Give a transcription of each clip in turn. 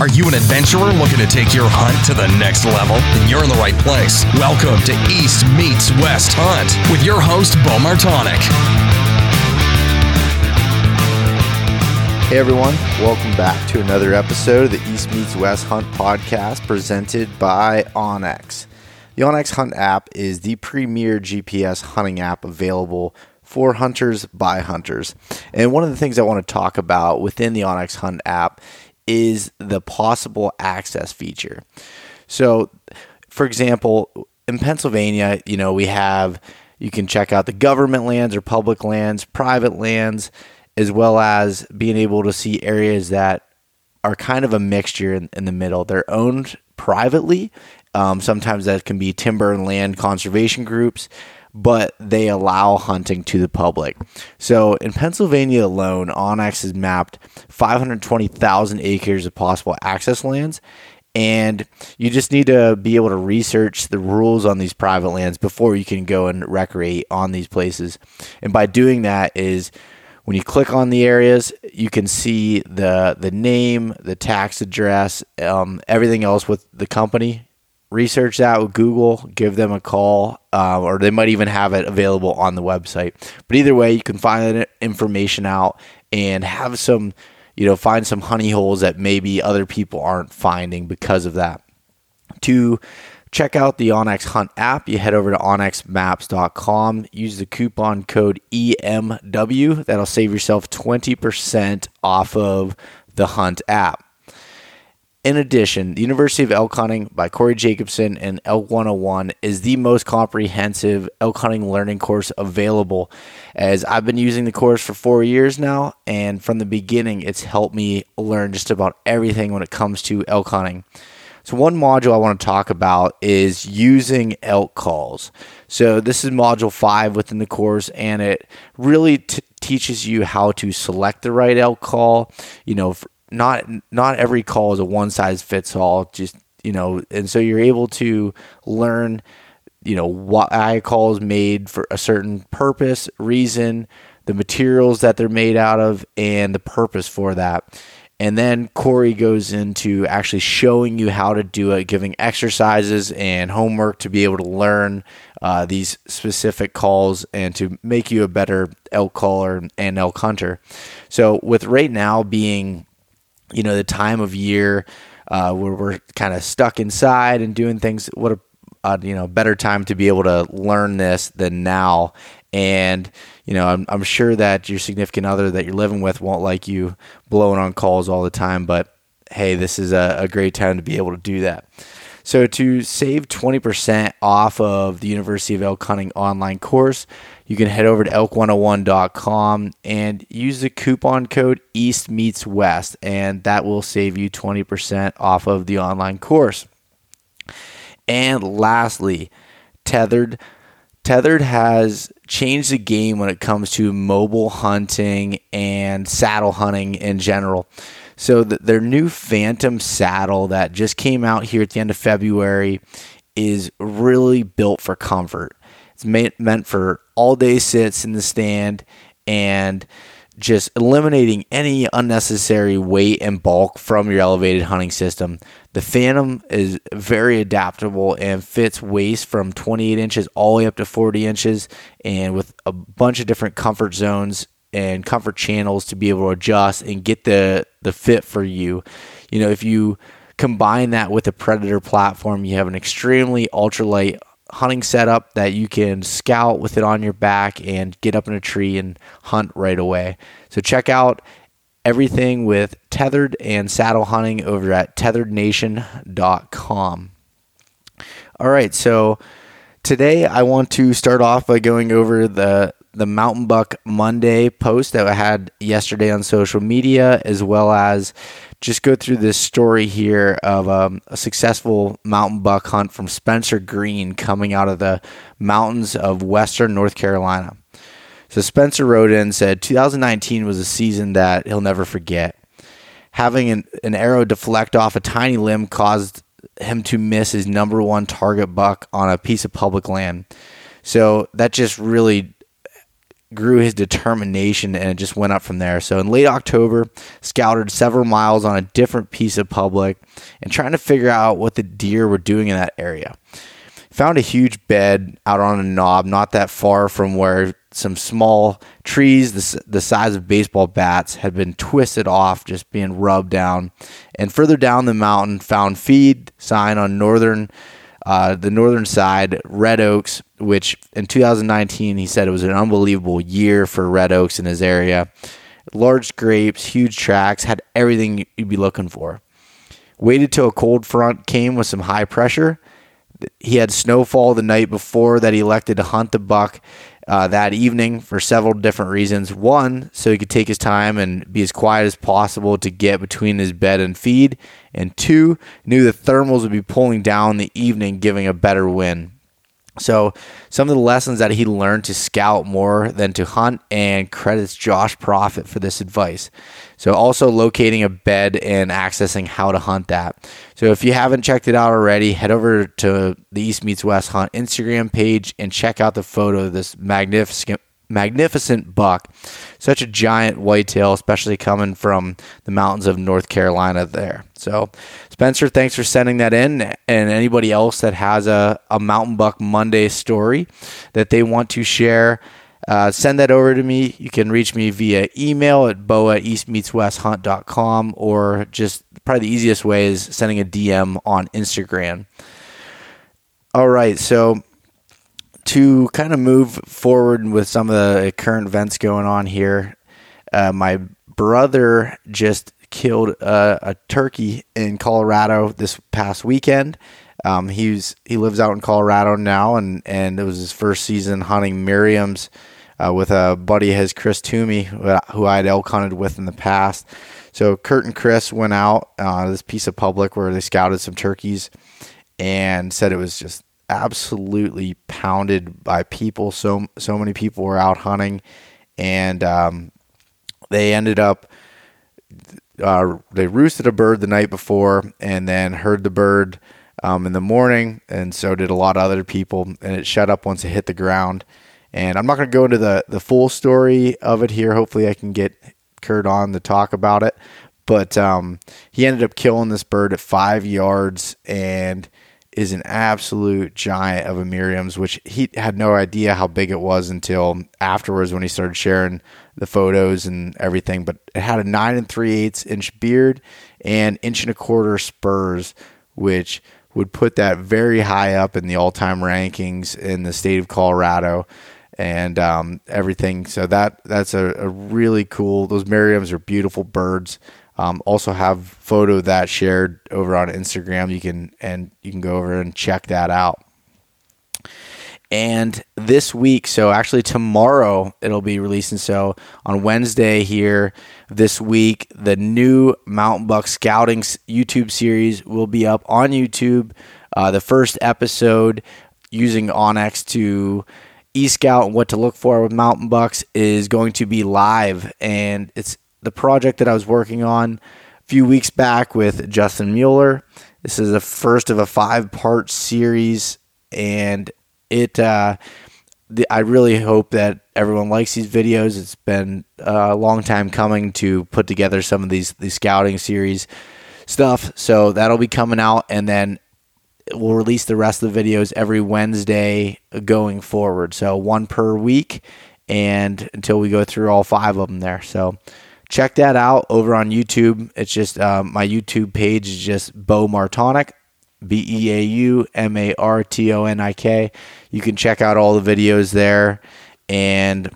Are you an adventurer looking to take your hunt to the next level? Then you're in the right place. Welcome to East Meets West Hunt with your host, Beau Martonik. Hey everyone, welcome back to another episode of the East Meets West Hunt podcast presented by onX. The onX Hunt app is the premier GPS hunting app available for hunters by hunters. And one of the things I want to talk about within the onX Hunt app is the possible access feature. So, for example, in Pennsylvania, you know, we have you can check out the government lands or public lands, private lands, as well as being able to see areas that are kind of a mixture in, in the middle. They're owned privately. Um, sometimes that can be timber and land conservation groups, but they allow hunting to the public. So in Pennsylvania alone, onX has mapped 520,000 acres of possible access lands. And you just need to be able to research the rules on these private lands before you can go and recreate on these places. And by doing that is when you click on the areas, you can see the the name, the tax address, um, everything else with the company. Research that with Google, give them a call, uh, or they might even have it available on the website. But either way, you can find that information out and have some, you know, find some honey holes that maybe other people aren't finding because of that. To check out the onX Hunt app, you head over to onxmaps.com, use the coupon code EMW. That'll save yourself 20% off of the Hunt app. In addition, the University of Elk Hunting by Corey Jacobson and Elk 101 is the most comprehensive elk hunting learning course available. As I've been using the course for four years now, and from the beginning, it's helped me learn just about everything when it comes to elk hunting. So, one module I want to talk about is using elk calls. So, this is module five within the course, and it really t- teaches you how to select the right elk call. You know, not not every call is a one size fits all. Just you know, and so you're able to learn, you know, why call is made for a certain purpose, reason, the materials that they're made out of, and the purpose for that. And then Corey goes into actually showing you how to do it, giving exercises and homework to be able to learn uh, these specific calls and to make you a better elk caller and elk hunter. So, with right now being you know the time of year uh, where we're kind of stuck inside and doing things. What a uh, you know better time to be able to learn this than now. And you know I'm, I'm sure that your significant other that you're living with won't like you blowing on calls all the time. But hey, this is a, a great time to be able to do that. So to save 20% off of the University of Elk Hunting online course, you can head over to elk101.com and use the coupon code East Meets West, and that will save you 20% off of the online course. And lastly, Tethrd. Tethrd has changed the game when it comes to mobile hunting and saddle hunting in general. So the, their new Phantom saddle that just came out here at the end of February is really built for comfort. It's made, meant for all day sits in the stand and just eliminating any unnecessary weight and bulk from your elevated hunting system. The Phantom is very adaptable and fits waist from 28 inches all the way up to 40 inches, and with a bunch of different comfort zones and comfort channels to be able to adjust and get the the fit for you. You know, if you combine that with a Predator platform, you have an extremely ultralight hunting setup that you can scout with it on your back and get up in a tree and hunt right away. So check out everything with Tethrd and saddle hunting over at tethrdnation.com. All right, so today I want to start off by going over the the Mountain Buck Monday post that I had yesterday on social media, as well as just go through this story here of um, a successful mountain buck hunt from Spencer Green coming out of the mountains of western North Carolina. So Spencer wrote in and said 2019 was a season that he'll never forget. Having an, an arrow deflect off a tiny limb caused him to miss his number one target buck on a piece of public land. So that just really grew his determination and it just went up from there. So in late October, scouted several miles on a different piece of public and trying to figure out what the deer were doing in that area. Found a huge bed out on a knob not that far from where some small trees the, the size of baseball bats had been twisted off just being rubbed down and further down the mountain found feed sign on northern uh, the northern side, red oaks, which in 2019 he said it was an unbelievable year for red oaks in his area. Large grapes, huge tracks, had everything you'd be looking for. Waited till a cold front came with some high pressure. He had snowfall the night before that he elected to hunt the buck uh, that evening for several different reasons. One, so he could take his time and be as quiet as possible to get between his bed and feed. And two, knew the thermals would be pulling down the evening, giving a better win. So, some of the lessons that he learned to scout more than to hunt, and credits Josh Profit for this advice. So, also locating a bed and accessing how to hunt that. So, if you haven't checked it out already, head over to the East Meets West Hunt Instagram page and check out the photo of this magnificent magnificent buck. Such a giant whitetail, especially coming from the mountains of North Carolina there. So, Spencer, thanks for sending that in. And anybody else that has a, a Mountain Buck Monday story that they want to share, uh, send that over to me. You can reach me via email at beau at eastmeetswesthunt.com or just probably the easiest way is sending a DM on Instagram. All right, so to kind of move forward with some of the current events going on here, uh, my brother just killed a, a, turkey in Colorado this past weekend. Um, he's he lives out in Colorado now, and and it was his first season hunting Merriam's uh, with a buddy of his, Chris Toomey, who I had elk hunted with in the past. So Kurt and Chris went out uh, this piece of public where they scouted some turkeys and said it was just absolutely pounded by people. So so many people were out hunting, and um, they ended up. Uh, they roosted a bird the night before, and then heard the bird um, in the morning, and so did a lot of other people. And it shut up once it hit the ground. And I'm not going to go into the the full story of it here. Hopefully, I can get Kurt on to talk about it. But um, he ended up killing this bird at five yards, and is an absolute giant of a Merriam's, which he had no idea how big it was until afterwards when he started sharing the photos and everything. But it had a nine and three eighths inch beard and inch and a quarter spurs, which would put that very high up in the all time rankings in the state of Colorado and um, everything. So that that's a, a really cool. Those Merriams are beautiful birds. Um, also have photo that shared over on Instagram. You can and you can go over and check that out. And this week, so actually tomorrow it'll be releasing. So on Wednesday here this week, the new Mountain Buck Scouting YouTube series will be up on YouTube. Uh, the first episode using onX to e-scout and what to look for with mountain bucks is going to be live and it's the project that I was working on a few weeks back with Justin Mueller. This is the first of a five part series, and it. Uh, the, I really hope that everyone likes these videos. It's been a long time coming to put together some of these these scouting series stuff. So that'll be coming out, and then we'll release the rest of the videos every Wednesday going forward. So one per week, and until we go through all five of them there. So check that out over on YouTube. It's just um, my YouTube page is just Beau Martonik, B E A U M A R T O N I K. You can check out all the videos there, and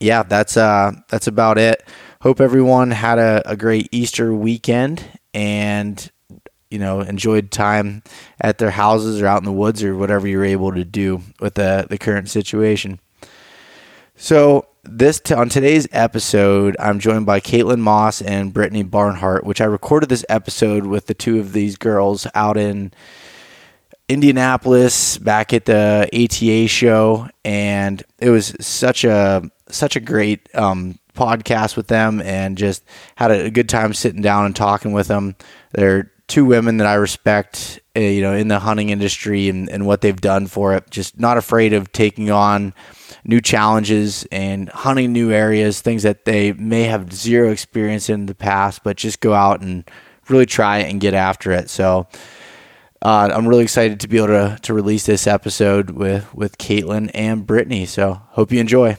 yeah, that's uh that's about it. Hope everyone had a, a great Easter weekend and you know enjoyed time at their houses or out in the woods or whatever you're able to do with the the current situation. So this t- on today's episode, I'm joined by Caitlin Moss and Brittany Barnhart, which I recorded this episode with the two of these girls out in Indianapolis back at the ATA show, and it was such a such a great um, podcast with them, and just had a good time sitting down and talking with them. They're two women that I respect, uh, you know, in the hunting industry and, and what they've done for it. Just not afraid of taking on new challenges and hunting new areas, things that they may have zero experience in the past, but just go out and really try it and get after it. So uh, I'm really excited to be able to, to release this episode with, with Caitlin and Brittany. So hope you enjoy.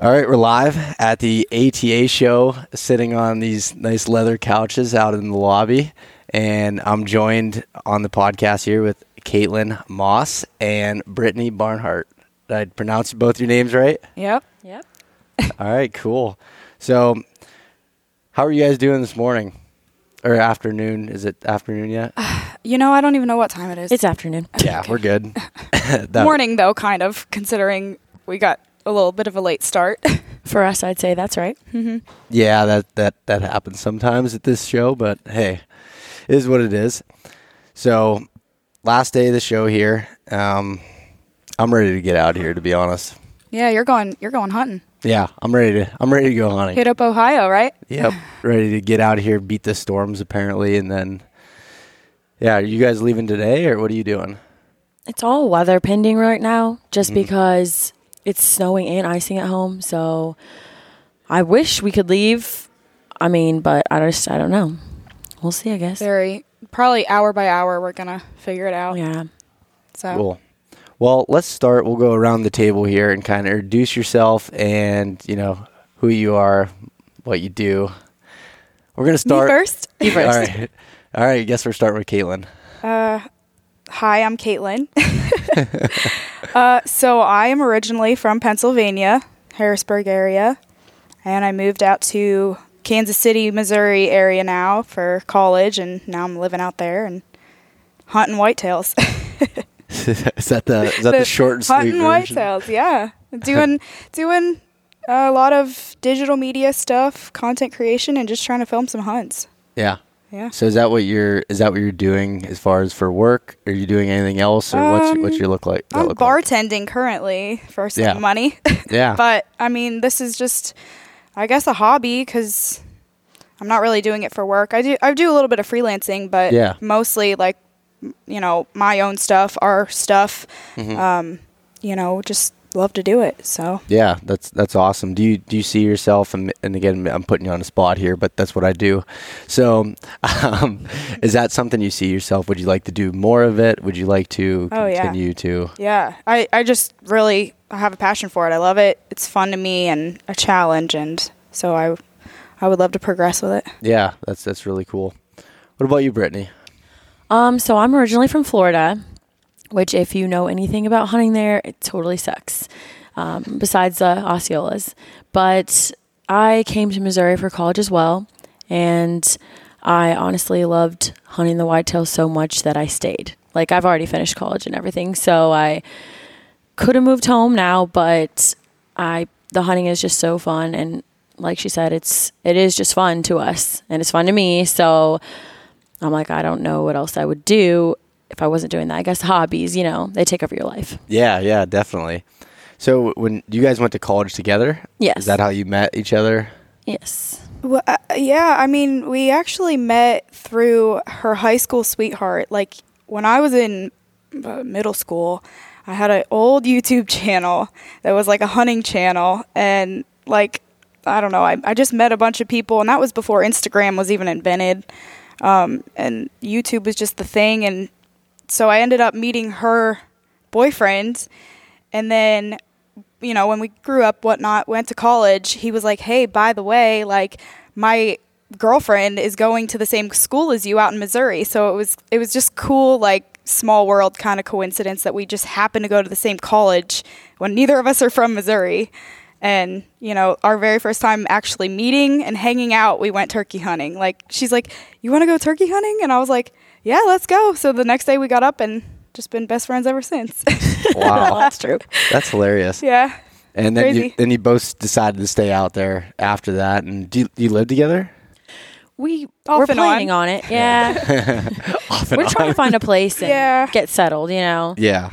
All right, we're live at the ATA show, sitting on these nice leather couches out in the lobby. And I'm joined on the podcast here with Caitlin Moss and Brittany Barnhart. Did I pronounce both your names right? Yep. Yep. All right, cool. So, how are you guys doing this morning or afternoon? Is it afternoon yet? You know, I don't even know what time it is. It's afternoon. yeah, we're good. That- morning though, kind of, considering we got a little bit of a late start. For us, I'd say that's right. Mm-hmm. Yeah, that that that happens sometimes at this show, but hey, it is what it is. So, last day of the show here. Um, I'm ready to get out here. To be honest, yeah, you're going. You're going hunting. yeah, I'm ready to. I'm ready to go hunting. Hit up Ohio, right? Yep, ready to get out of here, beat the storms apparently, and then. Yeah, are you guys leaving today, or what are you doing? It's all weather pending right now, just Mhm. because it's snowing and icing at home. So I wish we could leave. I mean, but I just I don't know. We'll see. I guess. Very probably hour by hour. We're gonna figure it out. Yeah. So Cool. Well, let's start. We'll go around the table here and kind of introduce yourself and you know who you are, what you do. We're gonna start me start first. You first. All right, all right. I guess we're starting with Caitlin. Uh, hi, I'm Caitlin. uh, so I am originally from Pennsylvania, Harrisburg area, and I moved out to Kansas City, Missouri area now for college, and now I'm living out there and hunting whitetails. is that the is that the, short and sweet hunting whitetails, yeah. Doing doing a lot of digital media stuff, content creation, and just trying to film some hunts. Yeah. Yeah. So is that what you're is that what you're doing as far as for work? Are you doing anything else, or what's Um, what's your look like? I'm look like? bartending currently for some Yeah. money. Yeah. But I mean, this is just, I guess, a hobby because I'm not really doing it for work. I do I do a little bit of freelancing, but Yeah. mostly like, you know, my own stuff, our stuff. Mhm. Um, you know, just love to do it. So Yeah, that's that's awesome. Do you do you see yourself and and again I'm putting you on the spot here, but that's what I do. So, um, is that something you see yourself? Would you like to do more of it? Would you like to Oh, yeah. continue to? yeah, I I just really I have a passion for it. I love it. It's fun to me and a challenge, and so I I would love to progress with it. Yeah, that's that's really cool. What about you, Brittany? Um. So I'm originally from Florida, which, if you know anything about hunting there, it totally sucks. Um, besides the Osceolas, but I came to Missouri for college as well, and I honestly loved hunting the whitetail so much that I stayed. Like I've already finished college and everything, so I could have moved home now, but I the hunting is just so fun and like she said, it's it is just fun to us and it's fun to me. So I'm like, I don't know what else I would do if I wasn't doing that. I guess hobbies, you know, they take over your life. Yeah, yeah, definitely. So, when you guys went to college together, Yes. is that how you met each other? Yes. Well, uh, yeah, I mean, we actually met through her high school sweetheart. Like when I was in uh, middle school, I had an old YouTube channel that was like a hunting channel, and like I don't know, I, I just met a bunch of people, and that was before Instagram was even invented, um, and YouTube was just the thing, and so I ended up meeting her boyfriend, and then you know, when we grew up, whatnot, went to college, he was like, hey, by the way, like, my girlfriend is going to the same school as you out in Missouri. So it was, it was just cool, like, small world kind of coincidence that we just happened to go to the same college when neither of us are from Missouri. And, you know, our very first time actually meeting and hanging out, we went turkey hunting. Like, she's like, you want to go turkey hunting? And I was like, yeah, let's go. So the next day we got up and just been best friends ever since. Wow, That's true. that's hilarious. yeah. And then you Crazy. then you both decided to stay out there after that. And do you, do you live together? We Off we're and planning on. on, it. Yeah. Off and we're trying on. to find a place and Yeah. get settled, you know. Yeah.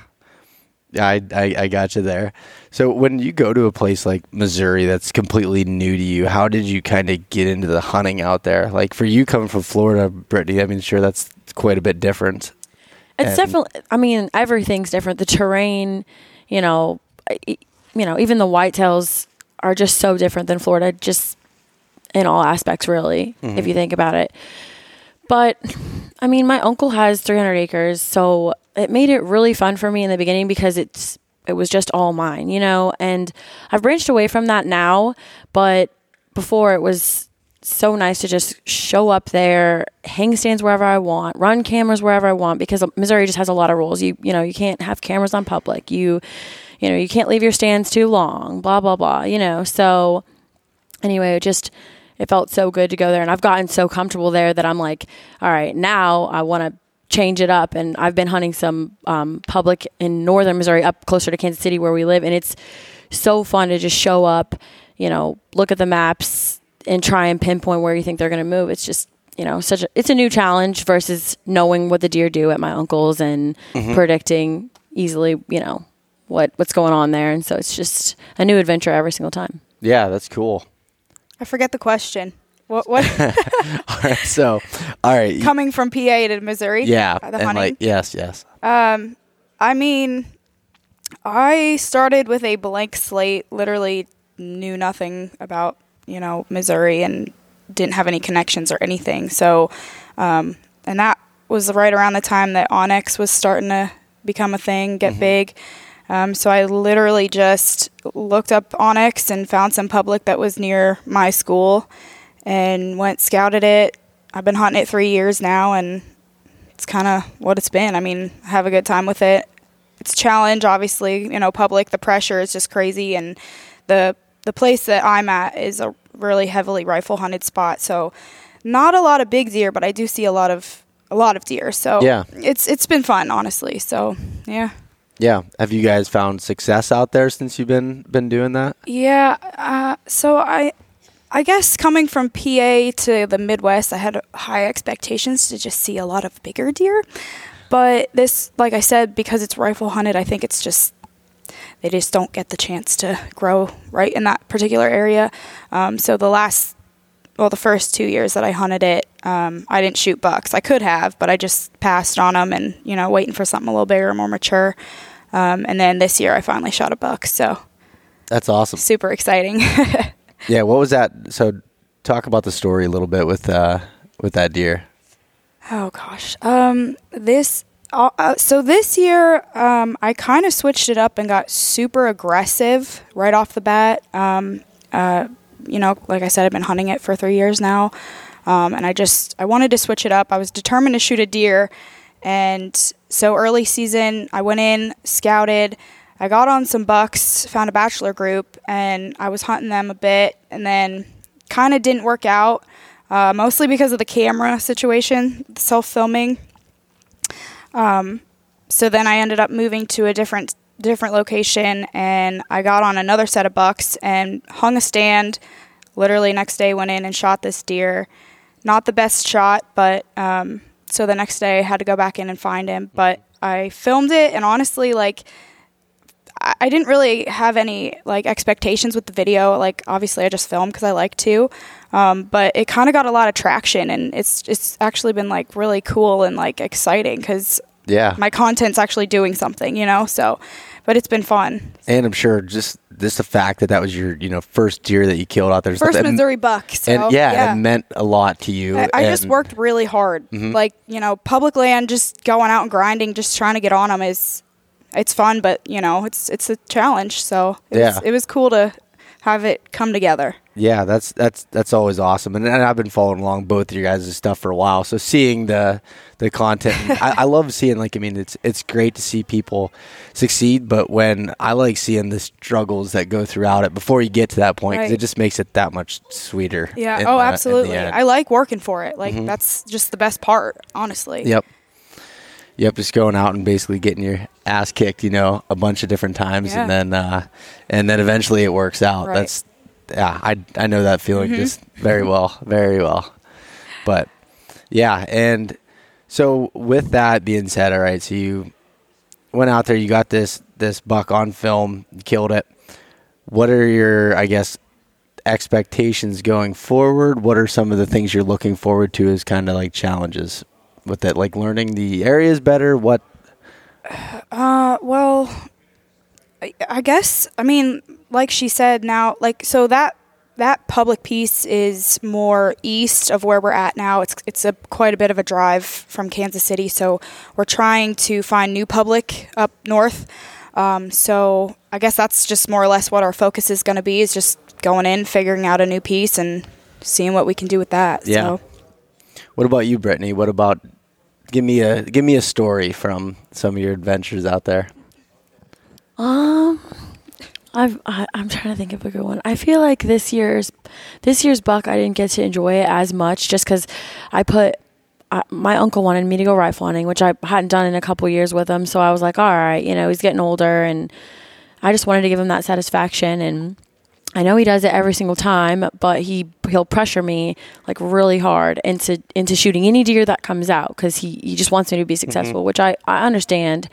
Yeah, I, I, I got you there. So when you go to a place like Missouri that's completely new to you, how did you kind of get into the hunting out there? Like for you coming from Florida, Brittany, I mean, sure, that's quite a bit different. It's definitely. I mean, everything's different. The terrain, you know, you know, even the whitetails are just so different than Florida, just in all aspects, really, if mm-hmm. you think about it. But I mean, my uncle has 300 acres, so it made it really fun for me in the beginning because it's it was just all mine, you know. And I've branched away from that now, but before it was so nice to just show up there, hang stands wherever I want, run cameras wherever I want because Missouri just has a lot of rules. You you know, you can't have cameras on public. You you know, you can't leave your stands too long, blah blah blah, you know. So anyway, it just it felt so good to go there and I've gotten so comfortable there that I'm like, all right, now I want to change it up and I've been hunting some um, public in northern Missouri up closer to Kansas City where we live and it's so fun to just show up, you know, look at the maps and try and pinpoint where you think they're going to move. It's just you know, such a it's a new challenge versus knowing what the deer do at my uncle's and mm-hmm. predicting easily, you know, what what's going on there. And so it's just a new adventure every single time. Yeah, that's cool. I forget the question. What? What? All right, so all right, coming from PA to Missouri? yeah, the and hunting. like yes, yes. Um, I mean, I started with a blank slate, literally knew nothing about, you know, Missouri and didn't have any connections or anything. So, um, and that was right around the time that onX was starting to become a thing, get big. Um, so I literally just looked up onX and found some public that was near my school and went scouted it. I've been hunting it three years now and it's kind of what it's been. I mean, I have a good time with it. It's a challenge, obviously. You know, public. The pressure is just crazy, and the the place that I'm at is a really heavily rifle hunted spot. So, not a lot of big deer, but I do see a lot of a lot of deer. So Yeah. it's it's been fun, honestly. So yeah, Yeah. Have you guys found success out there since you've been been doing that? yeah. Uh, so I. I guess coming from PA to the Midwest, I had high expectations to just see a lot of bigger deer. But this, like I said, because it's rifle hunted, I think it's just they just don't get the chance to grow right in that particular area. Um, so the last, well, the first two years that I hunted it, um, I didn't shoot bucks. I could have, but I just passed on them and you know waiting for something a little bigger, more mature. Um, and then this year I finally shot a buck, so That's awesome. super exciting. Yeah. What was that? So, talk about the story a little bit with uh with that deer. Oh gosh. Um, this. Uh, so this year, um, I kind of switched it up and got super aggressive right off the bat. Um, uh, you know, like I said, I've been hunting it for three years now, um, and I just I wanted to switch it up. I was determined to shoot a deer, and so early season, I went in, scouted. I got on some bucks, found a bachelor group, and I was hunting them a bit, and then kind of didn't work out, uh, mostly because of the camera situation, self filming. Um, so then I ended up moving to a different different location, and I got on another set of bucks and hung a stand. Literally next day, went in and shot this deer. Not the best shot, but um, so the next day I had to go back in and find him. But I filmed it, and honestly, like I didn't really have any like expectations with the video. Like obviously, I just filmed because I like to, um, but it kind of got a lot of traction, and it's it's actually been like really cool and like exciting because Yeah. my content's actually doing something, you know. So, but it's been fun. and I'm sure just just the fact that that was your you know first deer that you killed out there. First that- Missouri buck. So, and yeah, it meant a lot to you. I, I just worked really hard. Like you know, public land, just going out and grinding, just trying to get on them is it's fun, but you know, it's it's a challenge. So it was, Yeah. it was cool to have it come together. Yeah, that's that's that's always awesome, and, and I've been following along both of your guys' stuff for a while. So seeing the the content, I, I love seeing like I mean it's it's great to see people succeed, but when I like seeing the struggles that go throughout it before you get to that point, 'cause Right. it just makes it that much sweeter. Yeah. oh, the- absolutely. I like working for it. Like mm-hmm. that's just the best part, honestly. Yep. Yep, just going out and basically getting your ass kicked, you know, a bunch of different times, Yeah. and then uh, and then eventually it works out. Right. Mm-hmm. That's yeah, I I know that feeling just very well, very well. But yeah, and so with that being said, all right, so you went out there, you got this this buck on film, killed it. What are your, I guess, expectations going forward? What are some of the things you're looking forward to as kind of like challenges with that? Like learning the areas better? What? Uh, well, I- I guess I mean, like she said, now like so that that public piece is more east of where we're at now. It's it's a quite a bit of a drive from Kansas City, so we're trying to find new public up north. Um, so I guess that's just more or less what our focus is going to be is just going in, figuring out a new piece, and seeing what we can do with that. Yeah. So. What about you, Brittany? What about give me a give me a story from some of your adventures out there? Um, I've, I, I'm trying to think of a good one. I feel like this year's this year's buck I didn't get to enjoy it as much just because I put I, my uncle wanted me to go rifle hunting, which I hadn't done in a couple years with him. So I was like, all right, you know, he's getting older, and I just wanted to give him that satisfaction. And I know he does it every single time, but he he'll pressure me like really hard into into shooting any deer that comes out because he he just wants me to be mm-hmm. successful, which I I understand,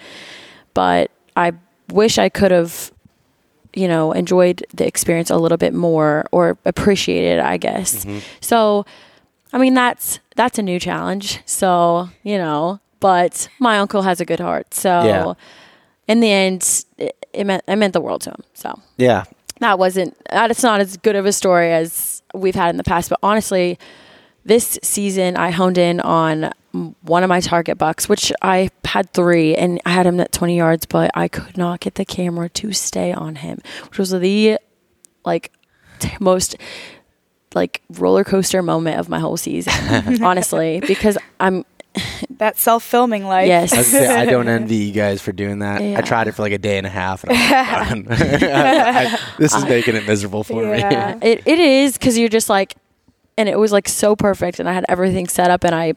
but I wish I could have you know enjoyed the experience a little bit more or appreciated it i guess mm-hmm. so i mean that's that's a new challenge so you know but my uncle has a good heart so Yeah. in the end it, it meant it meant the world to him so Yeah. That wasn't that's not as good of a story as we've had in the past but honestly this season i honed in on one of my target bucks which i had three and i had him at 20 yards but i could not get the camera to stay on him which was the like t- most like roller coaster moment of my whole season honestly because i'm That self filming life. yes I, say, I don't envy you guys for doing that. Yeah. I tried it for like a day and a half. And I was like, "Done." I- this is making it miserable for Yeah. me. it, it is because you're just like and it was like so perfect and i had everything set up and i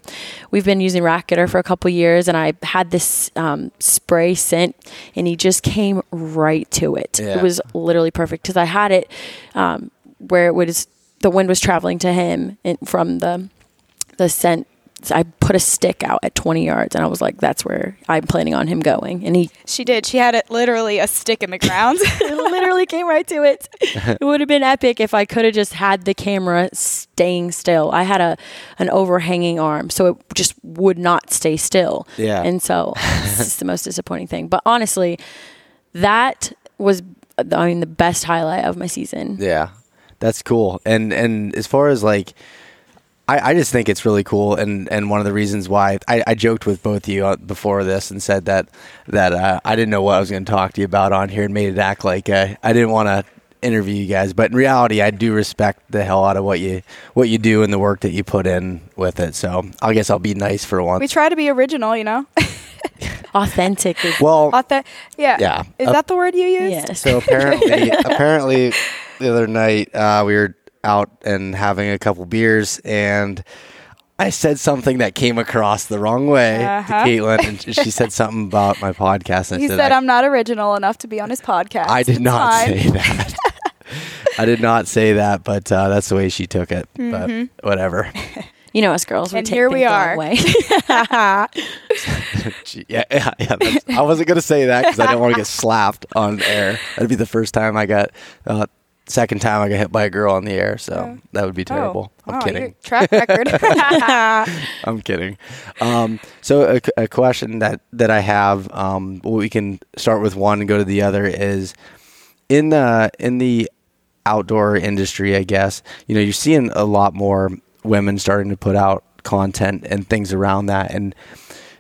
we've been using Rackateer for a couple years and i had this um, spray scent and he just came right to it Yeah. it was literally perfect because i had it um, where it was the wind was traveling to him in, from the the scent so I put a stick out at 20 yards and I was like, that's where I'm planning on him going. And he She did. She had it literally a stick in the ground. It literally came right to it. It would have been epic if I could have just had the camera staying still. I had a an overhanging arm, so it just would not stay still. Yeah. And so it's the most disappointing thing. But honestly, that was I mean the best highlight of my season. Yeah, that's cool. And and as far as like, I, I just think it's really cool. And, and one of the reasons why I, I joked with both of you uh, before this and said that that uh, I didn't know what I was going to talk to you about on here and made it act like uh, I didn't want to interview you guys. But in reality, I do respect the hell out of what you what you do and the work that you put in with it. So I guess I'll be nice for once. we try to be original, you know. Authentic is well, Authe- yeah. Yeah. Is Uh, that the word you used? yes. So apparently, apparently, the other night uh, we were out and having a couple beers, and I said something that came across the wrong way Uh-huh. to Caitlin, and she said something about my podcast. And I He said, said I, I'm not original enough to be on his podcast. I did It's not fine. say that. I did not say that, but uh, that's the way she took it. But whatever. You know us girls. We And take here we are. way. Yeah, yeah, yeah I wasn't gonna say that because I didn't want to get slapped on air. That'd be the first time I got, uh, second time I got hit by a girl on the air. So that would be terrible. Oh, I'm wow, kidding. Track record. I'm kidding. Um, so a, a question that that I have, um, we can start with one and go to the other is in the in the outdoor industry. I guess you know you're seeing a lot more women starting to put out content and things around that. And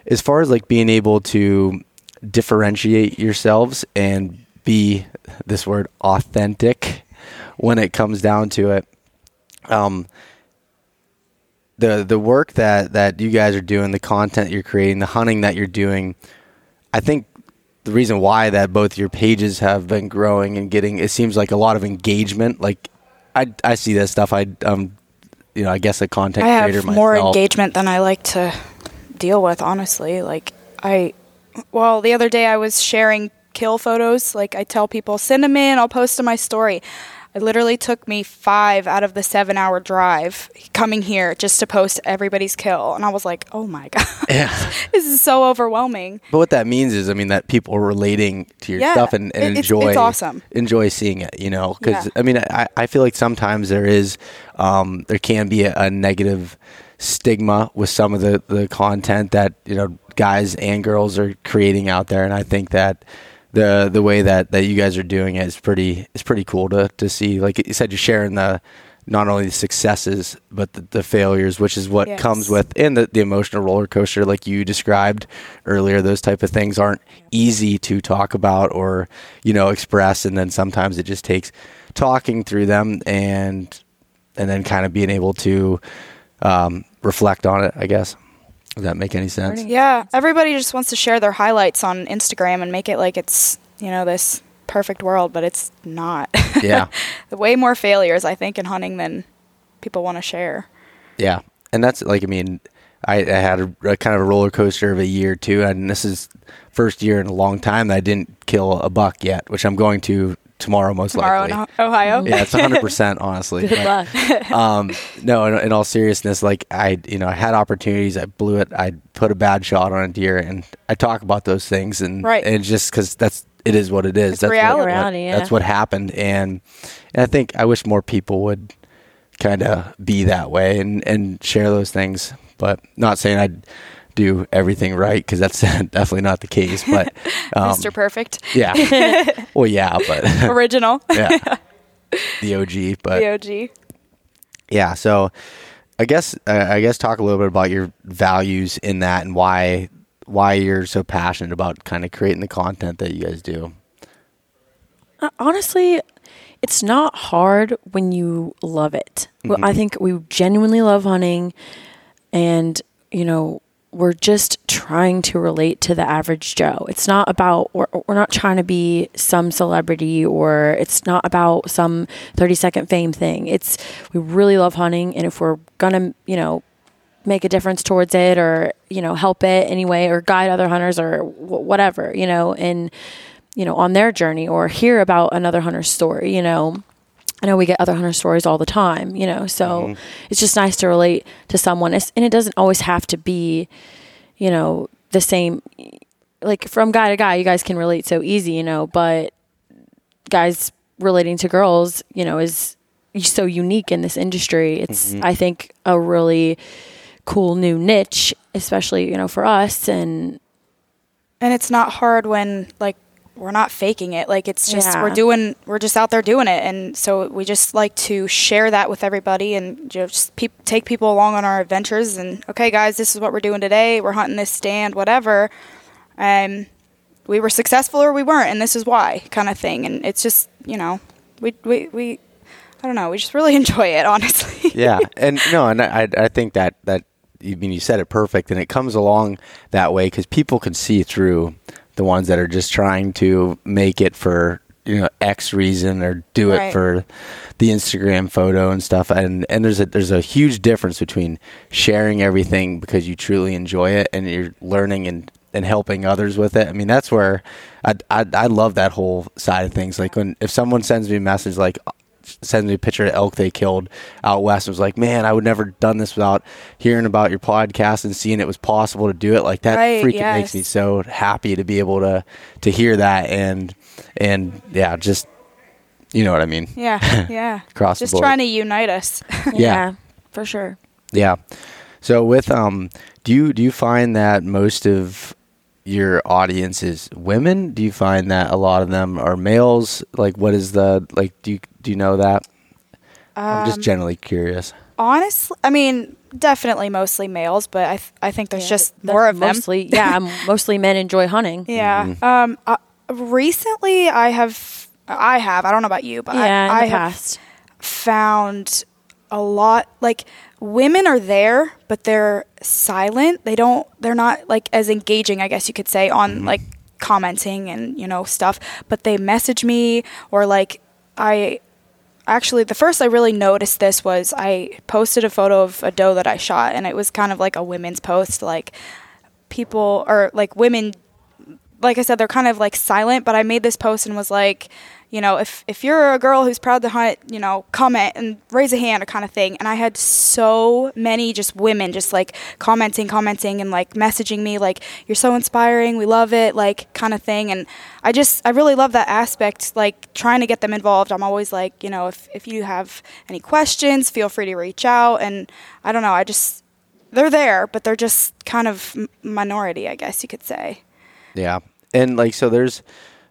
as far as like being able to differentiate yourselves and be this word authentic when it comes down to it. Um, the the work that that you guys are doing, the content you're creating, the hunting that you're doing, I think the reason why that both your pages have been growing and getting it seems like a lot of engagement. Like I I see that stuff. I um you know I guess a content I creator have myself. more engagement than I like to deal with, honestly. Like, I, well, the other day I was sharing kill photos. Like, I tell people, send them in, I'll post to my story. It literally took me five out of the seven hour drive coming here just to post everybody's kill. And I was like, oh my God, Yeah. this is so overwhelming. But what that means is, I mean, that people are relating to your Yeah, stuff and, and it- it's- enjoy it's awesome. enjoy seeing it. You know, because Yeah. I mean, I, I feel like sometimes there is, um, there can be a, a negative stigma with some of the the content that you know guys and girls are creating out there, and I think that the the way that that you guys are doing it is pretty is pretty cool to to see. Like you said, you're sharing the not only the successes but the, the failures, which is what Yes. comes with and the, the emotional roller coaster, like you described earlier. Those type of things aren't easy to talk about or you know express, and then sometimes it just takes talking through them and and then kind of being able to um, reflect on it. I guess. Does that make any sense? Yeah, everybody just wants to share their highlights on Instagram and make it like it's, you know, this perfect world, but it's not. Yeah. Way more failures, I think, in hunting than people want to share. Yeah, and that's like I mean, I, I had a, a kind of a roller coaster of a year too, and this is first year in a long time that I didn't kill a buck yet, which I'm going to tomorrow most Tomorrow likely. O- Ohio. Yeah, it's 100 percent honestly. Good but, luck. um, no, in, in all seriousness, like I, you know, I had opportunities, I blew it, I put a bad shot on a deer, and I talk about those things, and Right. and just because that's it is what it is. It's that's reality. What, Reality, yeah. That's what happened, and, and I think I wish more people would kind of be that way and and share those things. But not saying I'd do everything right because that's definitely not the case. But um, Mr. Perfect. yeah, well, yeah, but Original. yeah, the OG, but the OG. yeah. So I guess uh, I guess talk a little bit about your values in that and why why you're so passionate about kind of creating the content that you guys do. Uh, honestly, it's not hard when you love it. Well, I think we genuinely love hunting, and you know, we're just trying to relate to the average Joe. It's not about we're, we're not trying to be some celebrity or it's not about some 30 second fame thing. It's we really love hunting and if we're going to, you know, make a difference towards it or, you know, help it anyway or guide other hunters or wh- whatever, you know, and you know, on their journey or hear about another hunter's story, you know. I know we get other hunter stories all the time, you know, so mm-hmm. it's just nice to relate to someone. It's, and it doesn't always have to be, you know, the same. Like from guy to guy, you guys can relate so easy, you know, but guys relating to girls, you know, is so unique in this industry. It's, mm-hmm. I think, a really cool new niche, especially, you know, for us. And And it's not hard when like we're not faking it. Like it's just Yeah. we're doing we're just out there doing it and so we just like to share that with everybody and just peop take people along on our adventures and okay guys, this is what we're doing today. We're hunting this stand, whatever. And we were successful or we weren't and this is why kind of thing and it's just, you know, we we we I don't know, we just really enjoy it, honestly. yeah, and no, and I I think that that you I mean you said it perfect, and it comes along that way because people can see through the ones that are just trying to make it for you know X reason or do it for the Instagram photo and stuff, and and there's a there's a huge difference between sharing everything because you truly enjoy it and you're learning and and helping others with it. I mean, that's where I, I I love that whole side of things. Like when if someone sends me a message like sends me a picture of elk they killed out west and was like, man, I would never done this without hearing about your podcast and seeing it was possible to do it. Like that Right, freaking makes me so happy to be able to to hear that and and yeah, just you know what I mean. yeah, yeah. Across the just board. trying to unite us. Yeah. for sure. Yeah. So with um do you do you find that most of your audience is women? Do you find that a lot of them are males? Like what is the like do you do you know that? I'm just Um, generally curious. Honestly, I mean, definitely mostly males, but I th- I think there's Yeah, just that- more of them. mostly, Yeah, m- mostly men enjoy hunting. Yeah. Mm-hmm. Um. Uh, recently, I have I have I don't know about you, but Yeah, in I, I the have past. found a lot like women are there, but they're silent. They don't. They're not like as engaging, I guess you could say, on Mm-hmm. like commenting and you know stuff. But they message me or like I actually the first I really noticed this was I posted a photo of a doe that I shot and it was kind of like a women's post like people or like women like I said they're kind of like silent but I made this post and was like you know if if you're a girl who's proud to hunt you know comment and raise a hand or kind of thing. And I had so many just women just like commenting commenting and like messaging me like you're so inspiring. We love it like kind of thing. And I just I really love that aspect like trying to get them involved. I'm always like you know if if you have any questions feel free to reach out. And I don't know I just they're there but they're just kind of minority I guess you could say. Yeah, and like so, there's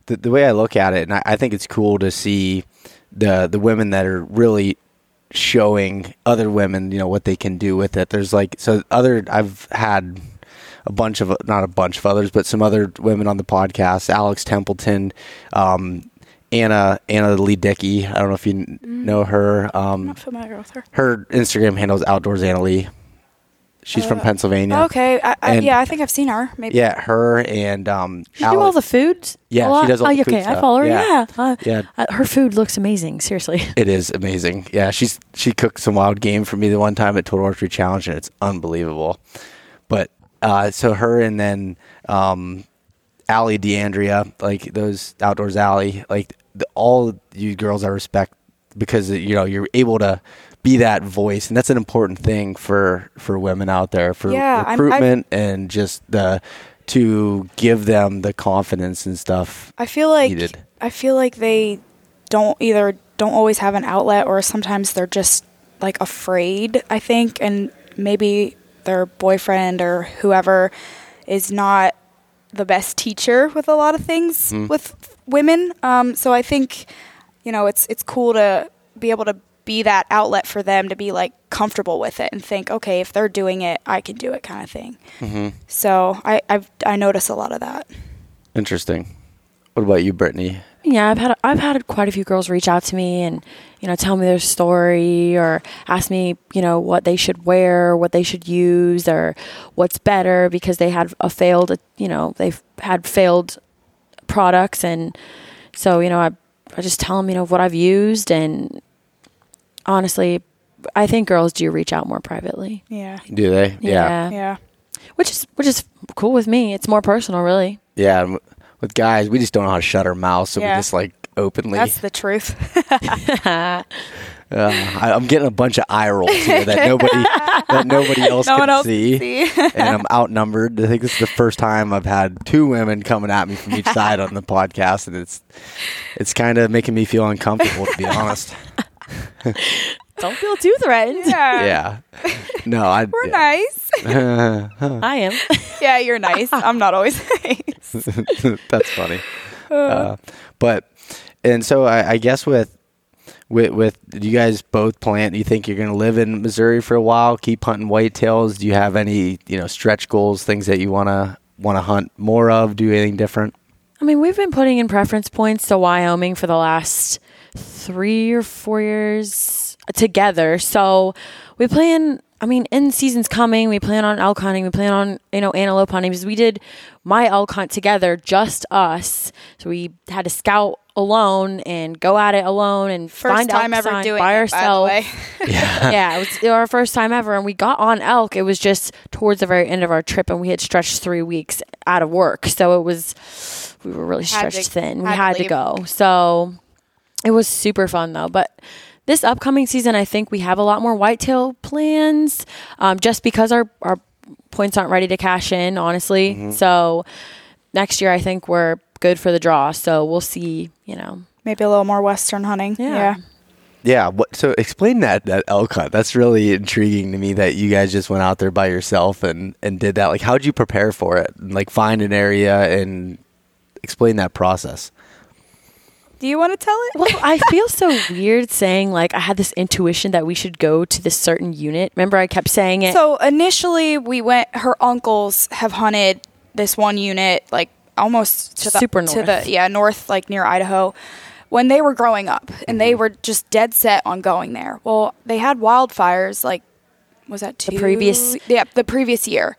the, the way I look at it, and I, I think it's cool to see the the women that are really showing other women, you know, what they can do with it. There's like so other I've had a bunch of not a bunch of others, but some other women on the podcast. Alex Templeton, um, Anna Anna Lee Dickey. I don't know if you n know her. I'm Um, not familiar with her. her Instagram handle is Outdoors Anna Lee. She's from Pennsylvania. Okay, I, I, And- yeah, I think I've seen her. Maybe. Yeah, her and um. She do all the foods. Yeah, she does all oh, the food okay, I follow her. Yeah. Yeah, Uh, Yeah. uh, her food looks amazing. Seriously. It is amazing. Yeah, she's she cooked some wild game for me the one time at Total Archery Challenge, and it's unbelievable. But uh, so her and then um, Allie DeAndrea, like those outdoors Allie, like the, all you girls I respect because you know you're able to be that voice, and that's an important thing for for women out there for Yeah, I'm- I've- recruitment and just the to give them the confidence and stuff. I feel like needed. I feel like they don't either don't always have an outlet or sometimes they're just like afraid, I think, and maybe their boyfriend or whoever is not the best teacher with a lot of things with women. Um, so I think you know it's it's cool to be able to be that outlet for them to be like comfortable with it and think, okay, if they're doing it, I can do it, kind of thing. Mm-hmm. So I I've, I notice a lot of that. Interesting. What about you, Brittany? Yeah, I've had I've had quite a few girls reach out to me and you know tell me their story or ask me you know what they should wear, what they should use, or what's better because they had a failed you know they've had failed products and so you know I I just tell them you know what I've used and honestly I think girls do reach out more privately. Yeah. Do they? Yeah. Yeah. Which is which is cool with me. It's more personal really. Yeah, with guys, we just don't know how to shut our mouths, so Yeah. we just like openly. That's the truth. uh, I, I'm getting a bunch of eye rolls here that nobody that nobody else no can one else see, see. and I'm outnumbered. I think this is the first time I've had two women coming at me from each side on the podcast, and it's it's kind of making me feel uncomfortable, to be honest. Don't feel too threatened. yeah. Yeah, no, I. We're yeah. nice. I am. yeah, you're nice. I'm not always nice. That's funny. Uh, but and so I, I guess with with with do you guys both plan? Do you think you're going to live in Missouri for a while? Keep hunting whitetails? Do you have any you know stretch goals? Things that you want to want to hunt more of? Do anything different? I mean, we've been putting in preference points to Wyoming for the last three or four years together. So we plan. I mean, in season's coming, we plan on elk hunting. We plan on you know antelope hunting because we did my elk hunt together, just us. So we had to scout alone and go at it alone and First find time elk ever sign doing by it, ourselves. by the way. yeah, it was our first time ever, and we got on elk. It was just towards the very end of our trip, and we had stretched three weeks out of work, so it was we were really Had to- stretched thin. We had to had to leave. go, so it was super fun though. But this upcoming season, I think we have a lot more whitetail plans, um, just because our our points aren't ready to cash in, honestly. So next year, I think we're good for the draw. So we'll see. You know, Maybe a little more western hunting. Yeah. Yeah. Yeah. What? So explain that that elk hunt. That's really intriguing to me. That you guys just went out there by yourself and and did that. Like, how'd you prepare for it? And, like, find an area and explain that process. Do you want to tell it? Well, I feel so weird saying like I had this intuition that we should go to this certain unit. Remember, I kept saying it. So initially, we went. Her uncles have hunted this one unit, like almost to the Super to north. the yeah north, like near Idaho, when they were growing up, and they mm-hmm. were just dead set on going there. Well, they had wildfires, like was that two, previous- yeah the previous year.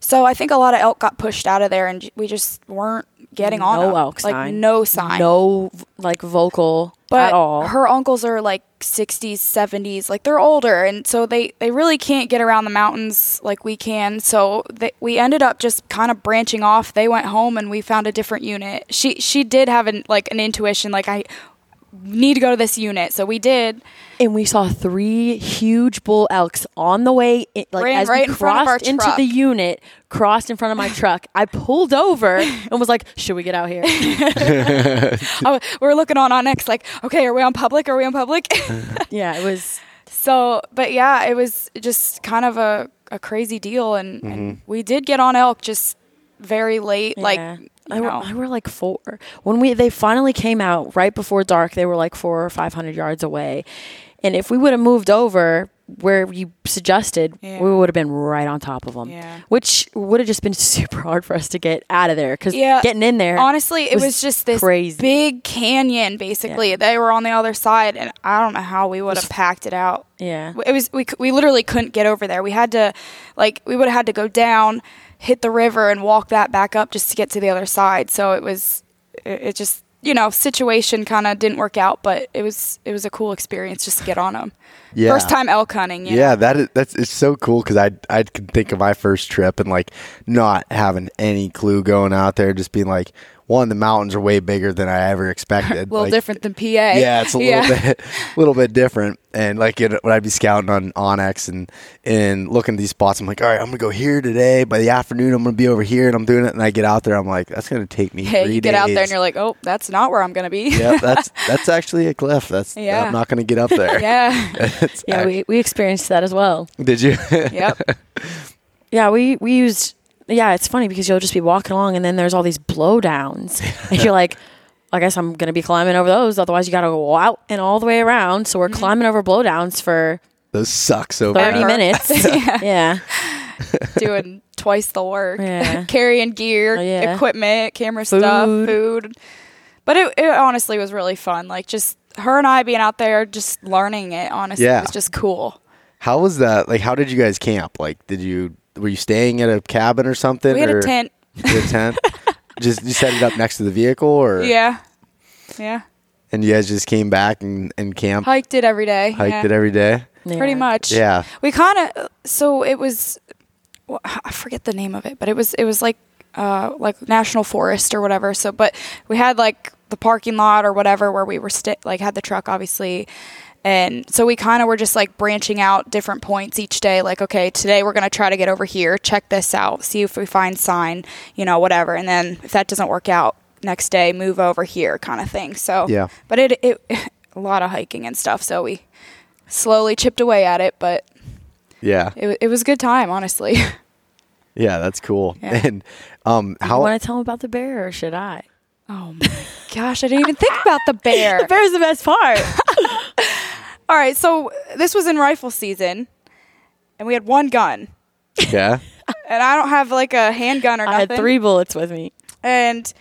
So I think a lot of elk got pushed out of there, and we just weren't getting on. no elk like sign, no sign, no like vocal but at all. her uncles are like 60s 70s like they're older and so they they really can't get around the mountains like we can. So they, we ended up just kind of branching off. They went home and we found a different unit. She she did have an like an intuition like i need to go to this unit so we did and we saw three huge bull elks on the way, in, like Ran as right we in front of our crossed into truck. the unit, crossed in front of my truck. I pulled over and was like, "Should we get out here?" oh, we were looking on onX like okay are we on public are we on public yeah, it was. So, but yeah, it was just kind of a, a crazy deal. And, Mm-hmm. and we did get on elk just very late. Yeah. Like, You I were, know? I were like four when we they finally came out right before dark. They were like four or five hundred yards away, and if we would have moved over where you suggested, Yeah. we would have been right on top of them. Yeah. which would have just been super hard for us to get out of there because Yeah. getting in there. Honestly, it was was just this crazy. big canyon. Basically, they were on the other side, and I don't know how we would have packed it out. yeah, It was we we literally couldn't get over there. We had to, like, we would have had to go down, hit the river, and walk that back up just to get to the other side. So it was, it, it just you know situation kind of didn't work out, but it was it was a cool experience just to get on them. Yeah. First time elk hunting. you Yeah, know? that is that's it's so cool because I I can think of my first trip and like not having any clue going out there, just being like, one, the mountains are way bigger than I ever expected. a little Like, different than PA. Yeah, it's a little Yeah. bit, little bit different. And like it, when I'd be scouting on onX and and looking at these spots, I'm like, all right, I'm gonna go here today. By the afternoon, I'm gonna be over here, and I'm doing it. And I get out there, I'm like, that's gonna take me. Three you get out there and you're like, oh, that's not where I'm gonna be. yeah, that's that's actually a cliff. That's Yeah. I'm not gonna get up there. yeah. It's yeah, act- we we experienced that as well. did you? yep. Yeah, we we used. Yeah, it's funny because you'll just be walking along and then there's all these blowdowns, and you're like, I guess I'm gonna be climbing over those. Otherwise, you gotta go out and all the way around. So we're Mm-hmm. climbing over blowdowns for Those suck so thirty bad. minutes. yeah. yeah, Doing twice the work. Yeah. Carrying gear, Oh, yeah. equipment, camera stuff, Food. food. But it, it honestly was really fun. Like just her and I being out there just learning it, honestly, Yeah. was just cool. How was that? Like, how did you guys camp? Like, did you were you staying at a cabin or something? We had or a tent. You had a tent. just you set it up next to the vehicle, or Yeah. Yeah. and you guys just came back and, and camped, Hiked it every day. hiked yeah. it every day. Pretty Yeah. much. Yeah. We kind of so it was well, I forget the name of it, but it was it was like uh like national forest or whatever. So but we had like the parking lot or whatever where we were sta- like had the truck obviously. And so we kind of were just like branching out different points each day. Like, okay, today we're going to try to get over here, check this out, see if we find sign, you know, whatever. And then if that doesn't work out, next day move over here kind of thing. So, Yeah. But it, it, a lot of hiking and stuff. So we slowly chipped away at it, but Yeah. it, wa- it was a good time, honestly. Yeah, that's cool. Yeah. And um, You how? want to tell them about the bear, or should I? Oh my gosh, I didn't even think about the bear. The bear's the best part. All right, so this was in rifle season, and we had one gun, yeah. and I don't have like a handgun or I nothing. had three bullets with me. and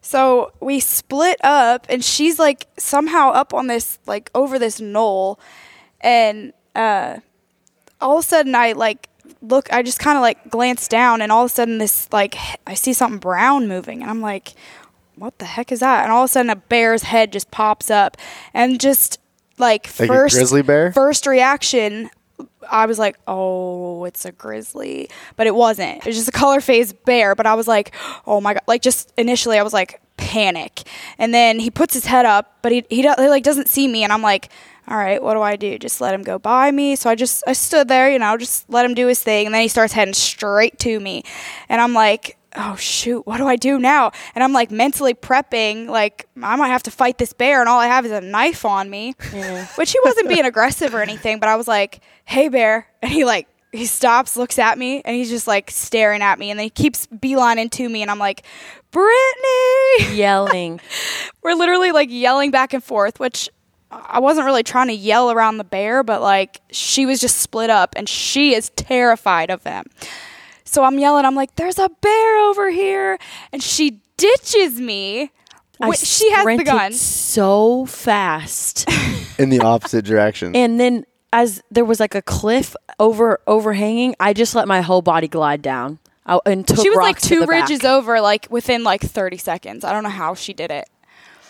so we split up, and she's like somehow up on this like over this knoll, and uh, all of a sudden I like look, I just kind of like glance down, and all of a sudden this like I see something brown moving, and I'm like, what the heck is that? And all of a sudden a bear's head just pops up, and just like, Like first grizzly bear? first reaction. I was like, "Oh, it's a grizzly," but it wasn't. It was just a color phased bear. But I was like, "Oh my god!" Like just initially, I was like, panic. And then he puts his head up, but he he, he like doesn't see me, and I'm like, "All right, what do I do? Just let him go by me?" So I just I stood there, you know, just let him do his thing, and then he starts heading straight to me, and I'm like. Oh shoot, what do I do now? And I'm like mentally prepping, like I might have to fight this bear, and all I have is a knife on me which he wasn't being aggressive or anything, but I was like, "Hey, bear," and he like he stops, looks at me, and he's just like staring at me, and then he keeps beelining to me, and I'm like, "Brittany!" Yelling. We're literally like yelling back and forth, which I wasn't really trying to yell around the bear, but like she was just split up, and she is terrified of them. So I'm yelling, I'm like, "There's a bear over here," and she ditches me. I Wh- she has the gun. so fast. In the opposite direction. and then as there was like a cliff over overhanging, I just let my whole body glide down. I, and took She was like rocks to two the back. ridges over, like within like 30 seconds. I don't know how she did it.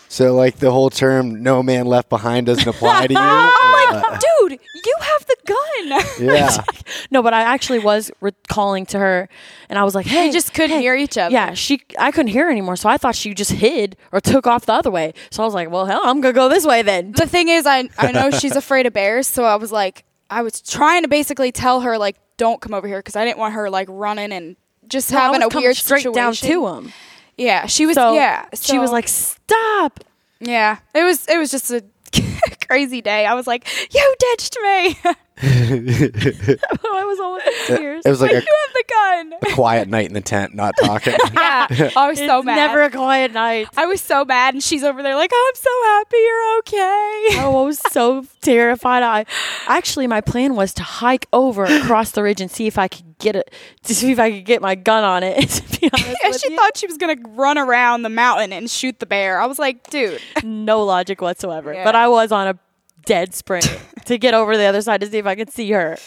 so, like the whole term "no man left behind" doesn't apply to you. I'm or like, uh, dude, you have the gun. what? yeah. No, but I actually was re- calling to her, and I was like, "Hey, You just couldn't hey." hear each other. Yeah, she. I couldn't hear her anymore, so I thought she just hid or took off the other way. So I was like, "Well, hell, I'm gonna go this way then." The thing is, I I know she's afraid of bears, so I was like, I was trying to basically tell her like, don't come over here because I didn't want her like running and just No, having a weird straight down to him. Yeah, she was. So yeah, she was like, "Stop!" yeah, it was it was just a crazy day. I was like, you ditched me. I was almost in tears. It was like you a have the gun. a quiet night in the tent, not talking. Yeah, oh, I was so mad. Never a quiet night. I was so mad, and she's over there like, oh, "I'm so happy you're okay." Oh, I was so terrified. I actually my plan was to hike over across the ridge and see if I could get it to see if I could get my gun on it. to be honest And she you. thought she was gonna run around the mountain and shoot the bear. I was like, dude, no logic whatsoever. Yeah. But I was on a dead sprint to get over the other side to see if I could see her.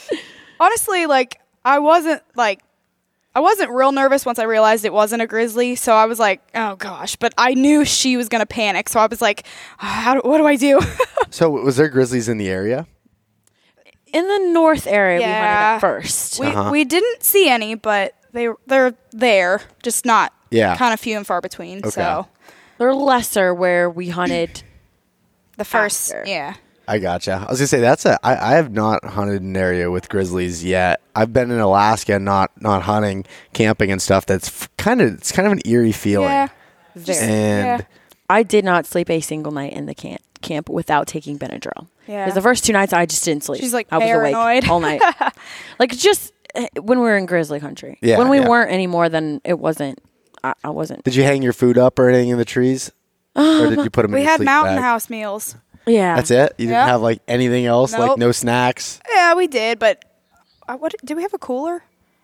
honestly, like I wasn't like I wasn't real nervous once I realized it wasn't a grizzly. So I was like, oh gosh, but I knew she was gonna panic. So I was like, how do, what do I do? so, was there grizzlies in the area? In the north area we hunted at first. we Uh-huh. we didn't see any, but they they're there, just not Yeah. kind of few and far between. Okay. So They're lesser where we hunted the first, After. yeah, I gotcha. I was gonna say that's a. I, I have not hunted an area with grizzlies yet. I've been in Alaska, not not hunting, camping and stuff. That's kind of it's kind of an eerie feeling. yeah, very. And Yeah. I did not sleep a single night in the camp camp without taking Benadryl. Yeah. Because the first two nights I just didn't sleep. She's, like, I was paranoid. awake all night. like just eh, when we were in grizzly country. Yeah, When we yeah. weren't anymore, then it wasn't. I, I wasn't. did you hang your food up or anything in the trees, or did you put them? we in your had mountain bag? house meals. Yeah. That's it. You didn't Yeah. have like anything else, like Nope. no snacks. Yeah, we did, but uh, what do we have a cooler?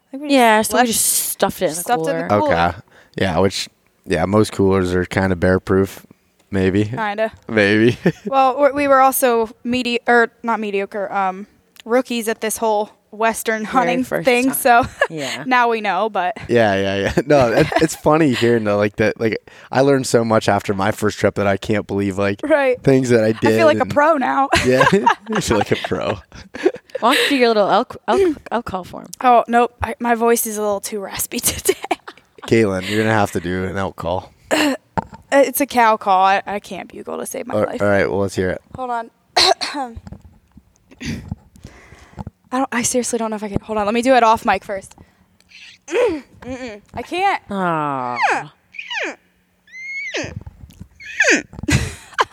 I think we Yeah. So we just stuffed it in the stuffed it in the cooler. Cooler. Okay. Yeah, which yeah, most coolers are kind of bear proof. Maybe. kinda. Maybe. Well, we- we were also medi or not mediocre, um, rookies at this whole Western hunting first thing. time. So Yeah. now we know. But yeah, yeah, yeah. No, it, it's funny hearing though, like that. Like I learned so much after my first trip that I can't believe like right, things that I did. I feel like a pro now. Yeah, I feel like a pro. Why don't you do your little elk, elk, elk call for him? oh nope, I, my voice is a little too raspy today. Caitlin, you're gonna have to do an elk call. Uh, it's a cow call. I, I can't bugle to save my All life. all right, well let's hear it. Hold on. I don't. I seriously don't know if I can. Hold on. Let me do it off mic first. Mm-mm. I can't.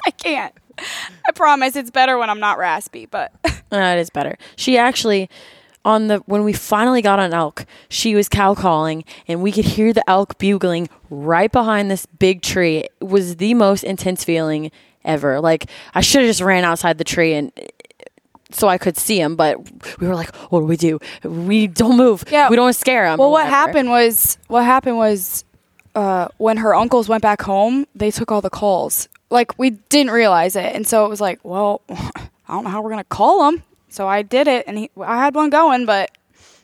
I can't. I promise it's better when I'm not raspy, but uh, it is better. She actually, on the when we finally got on elk, she was cow calling, and we could hear the elk bugling right behind this big tree. It was the most intense feeling ever. Like I should have just ran outside the tree and so I could see him, but we were like, "What do we do? We don't move. Yeah. we don't scare him." well, what happened was what happened was uh, when her uncles went back home, they took all the calls. Like we didn't realize it, and so it was like, well, I don't know how we're gonna call him. So I did it, and he, I had one going, but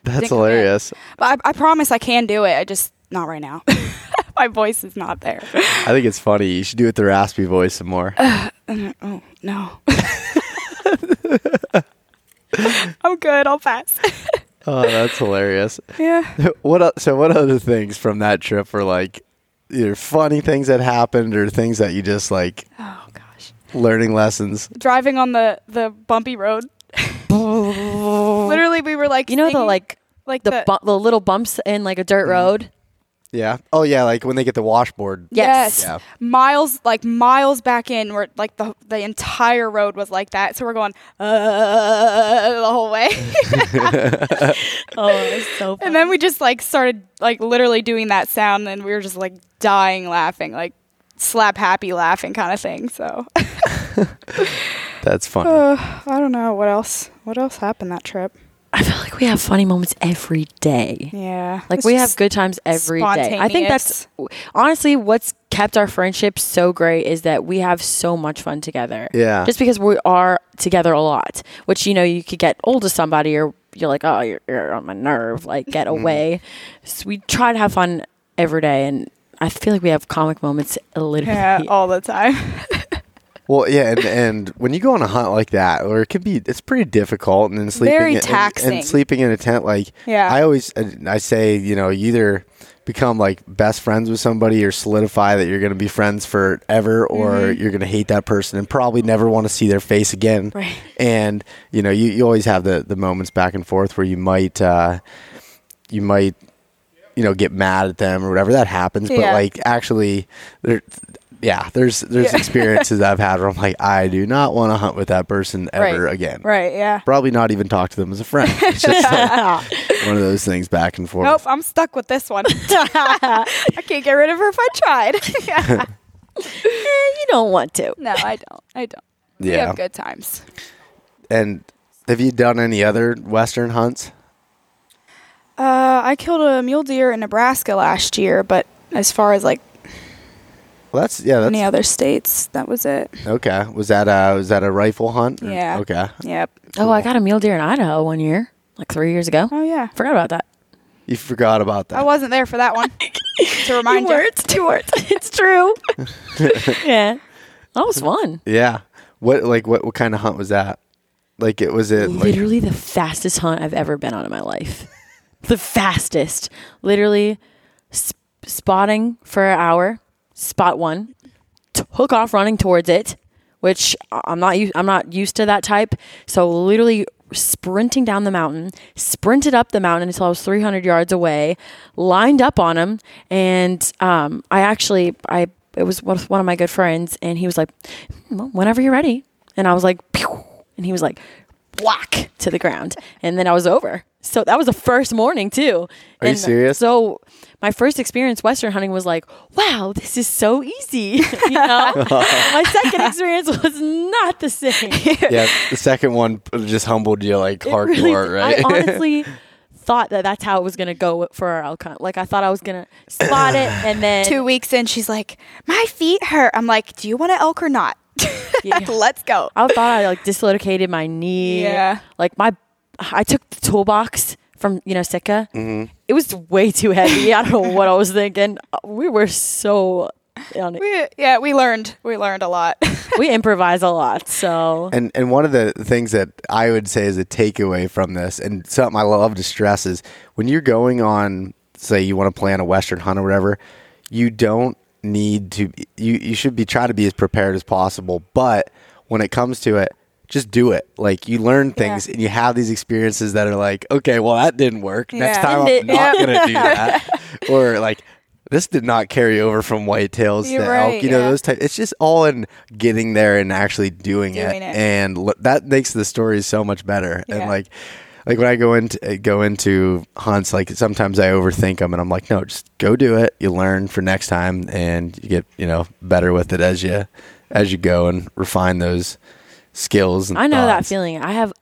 That's Didn't come in. hilarious. but I, I promise I can do it. I just not right now. My voice is not there. I think it's funny. You should do it the raspy voice some more. Oh no. I'm good. I'll pass. oh, that's hilarious. yeah. What o- so what other things from that trip were like either funny things that happened or things that you just like Oh gosh. learning lessons? Driving on the the bumpy road. Literally, we were like, You know the singing- like like the the, bu- the little bumps in like a dirt Mm-hmm. road. Yeah. Oh yeah, like when they get the washboard. yes, Yeah. miles like miles back in, where like the the entire road was like that. So we're going uh, the whole way, Oh, it's so funny. and then we just like started like literally doing that sound, and we were just like dying laughing, like slap happy laughing kind of thing. So That's funny. uh, I don't know what else. What else happened that trip? I feel like we have funny moments every day. Yeah, Like it's we have good times every day. I think that's honestly what's kept our friendship so great is that we have so much fun together. Yeah. Just because we are together a lot, which you know you could get old to somebody or you're like, oh, you're, you're on my nerve. Like get Mm-hmm. away. So we try to have fun every day, and I feel like we have comic moments literally. yeah all the time. Well, yeah, and, and when you go on a hunt like that, or it can be, it's pretty difficult, and then sleeping Very in- and- taxing. and, sleeping in a tent, like Yeah. I always, I say, you know, you either become like best friends with somebody or solidify that you're going to be friends forever, or Mm-hmm. you're going to hate that person and probably never want to see their face again. Right. And you know, you, you always have the the moments back and forth where you might, uh, you might, you know, get mad at them or whatever that happens. But like actually, there yeah, there's there's Yeah. experiences I've had where I'm like, I do not want to hunt with that person ever Right. again. Right, yeah. Probably not even talk to them as a friend. It's just like one of those things back and forth. Nope, I'm stuck with this one. I can't get rid of her if I tried. Eh, you don't want to. no, I don't. I don't. We Yeah. have good times. And have you done any other western hunts? Uh, I killed a mule deer in Nebraska last year, but as far as like Well, that's yeah, that's any other states, that was it. okay. Was that a was that a rifle hunt? or- Yeah. Okay. Yep. Oh, I got a mule deer in Idaho one year, like three years ago. Oh yeah. Forgot about that. You forgot about that. I wasn't there for that one. to remind you. words, two words. it's true. yeah, that was fun. yeah. What like what what kind of hunt was that? Like it was it like Literally the fastest hunt I've ever been on in my life. The fastest. Literally sp- spotting for an hour, spot one, took off running towards it, which I'm not I'm not used to that type. So literally sprinting down the mountain, sprinted up the mountain until I was 300 yards away, lined up on him, and um, I actually I it was one of one of my good friends, and he was like, well, "Whenever you're ready," and I was like, Pew! and he was like, whack to the ground, and then I was over. So that was the first morning too. Are you serious? So my first experience western hunting was like, wow, this is so easy. you know, my second experience was not the same. yeah, the second one just humbled you like It hardcore, really- right? I honestly thought that that's how it was gonna go for our elk hunt. Like I thought I was gonna spot it and then Two weeks in, she's like, "My feet hurt." I'm like, "Do you want an elk or not?" Yeah. Let's go. I thought I like dislocated my knee. Yeah. Like my, I took the toolbox from you know Sitka. Mm-hmm. It was way too heavy. I don't know what I was thinking. We were so, on it. We, yeah, we learned. We learned a lot. we improvise a lot. So And and one of the things that I would say is a takeaway from this, and something I love to stress is when you're going on, say you want to plan a western hunt or whatever, you don't need to. You you should be trying to be as prepared as possible. But when it comes to it, just do it. Like you learn things and you have these experiences that are like, okay, well that didn't work. Next time I'm not gonna do that. or like. This did not carry over from whitetails You're to right, elk. You know yeah. those type. It's just all in getting there and actually doing, Doing it. it. and l- that makes the stories so much better. And like, like when I go into uh, go into hunts, like sometimes I overthink them, and I'm like, no, just go do it. You learn for next time, and you get you know better with it as you as you go and refine those skills. And I know that feeling. I have,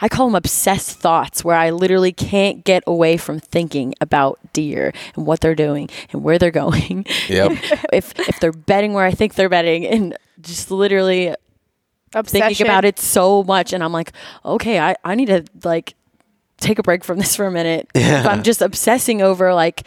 I call them obsessed thoughts, where I literally can't get away from thinking about deer and what they're doing and where they're going. Yep. If if they're bedding where I think they're bedding, and just literally Obsession. thinking about it so much and I'm like, okay, I, I need to like take a break from this for a minute. If I'm just obsessing over like,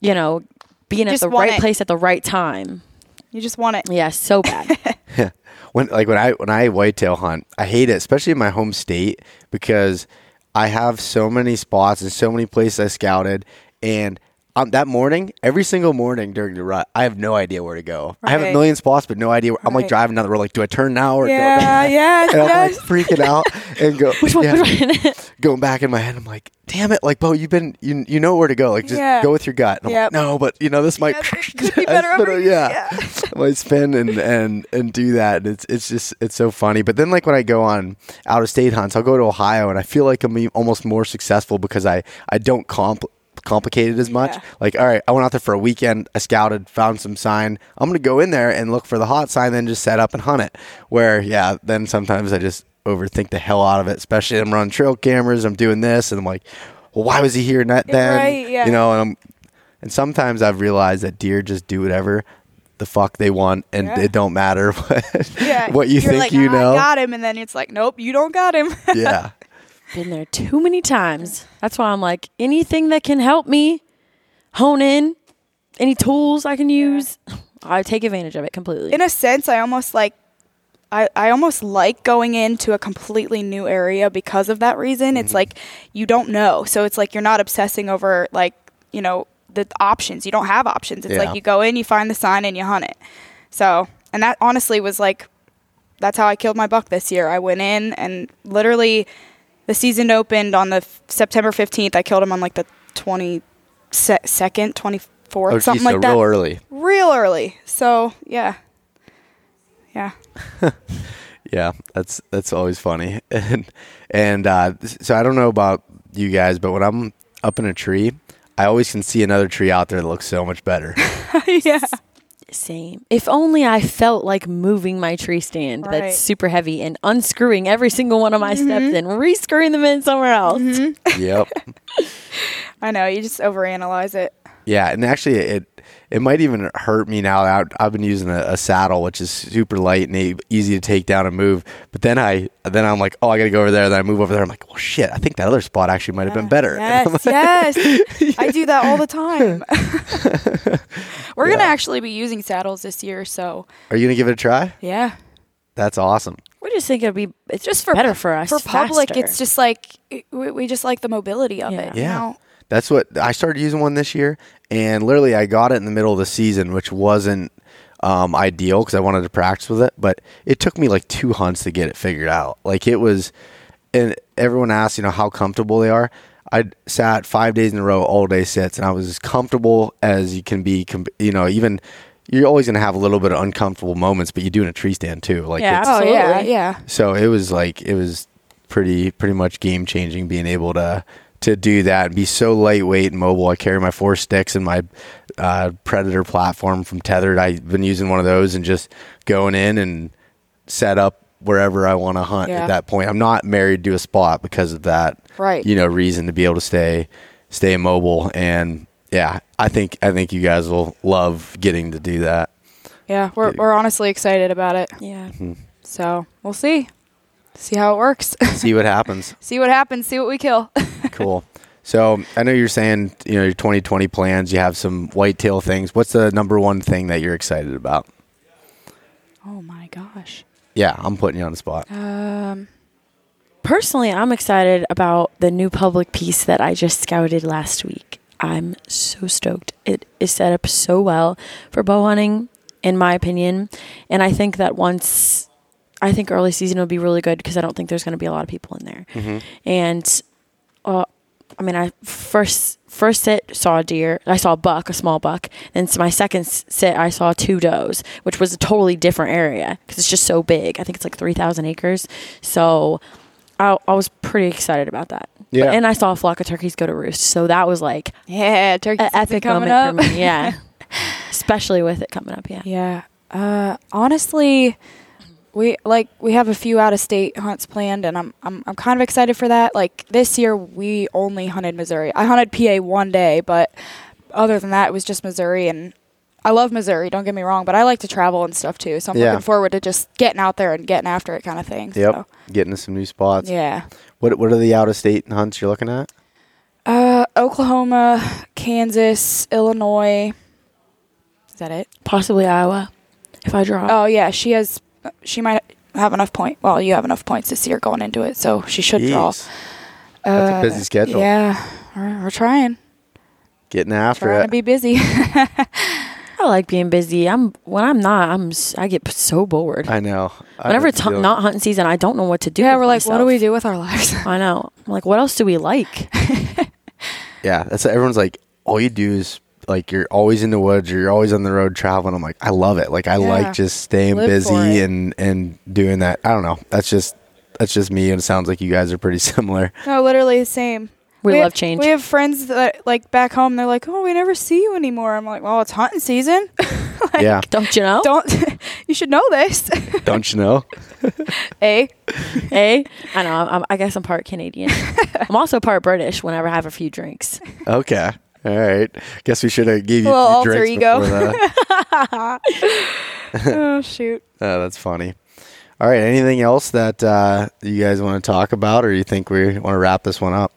you know, being at the right it. place at the right time. You just want it. Yeah, so bad. When like when I when I whitetail hunt, I hate it, especially in my home state because I have so many spots and so many places I scouted, and um, that morning, every single morning during the rut, I have no idea where to go. I have a million spots, but no idea. Where, I'm like driving down the road, like, do I turn now or Yeah, I? yeah, And I'm like freaking out and go. Which one? yeah, Which one? going back in my head, I'm like, damn it, like Beau, you've been you you know where to go, like just Yeah. go with your gut. And I'm Yep. like, no, but you know this might Yeah, could be better spin over a- here. yeah, I might spin and and and do that. And it's it's just it's so funny. But then like when I go on out of state hunts, I'll go to Ohio and I feel like I'm almost more successful because I I don't comp complicate it as much. Yeah. Like, all right, I went out there for a weekend, I scouted, found some sign. I'm gonna go in there and look for the hot sign, then just set up and hunt it. Where yeah, then sometimes I just overthink the hell out of it, especially I'm running trail cameras, I'm doing this, and I'm like, well, why was he here not then? Right, yeah. You know, and I'm and sometimes I've realized that deer just do whatever the fuck they want, and Yeah. it don't matter what, Yeah. what you You're think like, you ah, "I know. got him, and then it's like, nope, you don't got him. yeah, Been there too many times. That's why I'm like, anything that can help me hone in, any tools I can use, I take advantage of it completely. in a sense, I almost like. I, I almost like going into a completely new area because of that reason. It's mm-hmm. like you don't know. So it's like you're not obsessing over like, you know, the options. You don't have options. It's Yeah. like you go in, you find the sign and you hunt it. So, and that honestly was like that's how I killed my buck this year. I went in and literally the season opened on the f- September 15th. I killed him on like the 22nd, 21st, fourth, Oh, something geez, so like that. real early. Real early. So yeah, yeah. Yeah, that's that's always funny. And and uh, so I don't know about you guys, but when I'm up in a tree, I always can see another tree out there that looks so much better. yeah. Same. If only I felt like moving my tree stand Right. that's super heavy and unscrewing every single one of my steps mm-hmm. and re-screwing them in somewhere else. Mm-hmm. yep. I know. You just overanalyze it. Yeah, and actually, it it might even hurt me now. that I've been using a, a saddle, which is super light and e- easy to take down and move. But then I then I'm like, oh, I got to go over there. Then I move over there. I'm like, well, shit. I think that other spot actually might have been uh, better. Yes, yes. I do that all the time. We're gonna actually be using saddles this year, so Are you gonna give it a try? yeah. That's awesome. We just think it'd be it's Just just for better for us. For public, faster. it's just like it- we, we just like the mobility of Yeah. it. you Yeah. know? That's what I started using one this year, and literally I got it in the middle of the season, which wasn't um, ideal because I wanted to practice with it. But it took me like two hunts to get it figured out. Like it was, and everyone asks, you know, how comfortable they are. I sat five days in a row, all day sits, and I was as comfortable as you can be. You know, even you're always gonna have a little bit of uncomfortable moments, but you do in a tree stand too. Like Yeah, it's, Oh yeah, yeah. so it was like it was pretty pretty much game changing being able to to do that and be so lightweight and mobile. I carry my four sticks and my uh, Predator platform from Tethrd. I've been using one of those and just going in and set up wherever I want to hunt Yeah. at that point. I'm not married to a spot because of that. Right. You know, reason to be able to stay stay mobile and yeah, I think I think you guys will love getting to do that. Yeah, we're we're honestly excited about it. yeah. So we'll see, see how it works, See what happens. see what happens, see what we kill. cool. So I know you're saying you know your 2020 plans. You have some whitetail things. What's the number one thing that you're excited about? oh my gosh. Yeah, I'm putting you on the spot. Um. Personally, I'm excited about the new public piece that I just scouted last week. I'm so stoked. It is set up so well for bow hunting, in my opinion. And I think that once, I think early season will be really good because I don't think there's going to be a lot of people in there. And, uh, I mean, I first first sit saw a deer. I saw a buck, a small buck. And so my second sit, I saw two does, which was a totally different area because it's just so big. I think it's like three thousand acres. So I, I was pretty excited about that. But- Yeah. and I saw a flock of turkeys go to roost. So that was like Yeah, turkey an epic coming moment up. for me. Yeah. Especially with it coming up. Yeah. Yeah. Uh, honestly, we like we have a few out of state hunts planned, and I'm I'm I'm kind of excited for that. Like this year, we only hunted Missouri. I hunted PA one day, but other than that, it was just Missouri, and I love Missouri. Don't get me wrong, but I like to travel and stuff too. So I'm Yeah. looking forward to just getting out there and getting after it, kind of thing. Yep, So, getting to some new spots. yeah. What What are the out of state hunts you're looking at? Uh, Oklahoma, Kansas, Illinois. Is that it? Possibly Iowa if I draw. Oh yeah, she has. She might have enough point. Well, you have enough points this year going into it, so she should draw. Jeez. That's a uh, busy schedule. Yeah, we're, we're trying. Getting after it. Trying it. to be busy. I like being busy. I'm when I'm not, I'm I get so bored. I know. I Whenever it's the not hunting season, I don't know what to do. yeah, with we're like, what do we do with our lives? I know. I'm like, what else do we like? Yeah, that's everyone's like. All you do is like you're always in the woods or you're always on the road traveling. I'm like, I love it. Like I Yeah. like just staying Live busy and and doing that. I don't know. That's just that's just me, and it sounds like you guys are pretty similar. no, literally the same. We have- love change. We have friends that like back home. They're like, oh, we never see you anymore. I'm like, well, it's hunting season. yeah, Don't you know? Don't. you should know this. don't you know? A. Hey, know. I'm, I guess I'm part Canadian. I'm also part British. Whenever I have a few drinks. Okay. All right. Guess we should have gave you few alter drinks ego. oh shoot. Oh, that's funny. All right. Anything else that uh, you guys want to talk about, or you think we want to wrap this one up?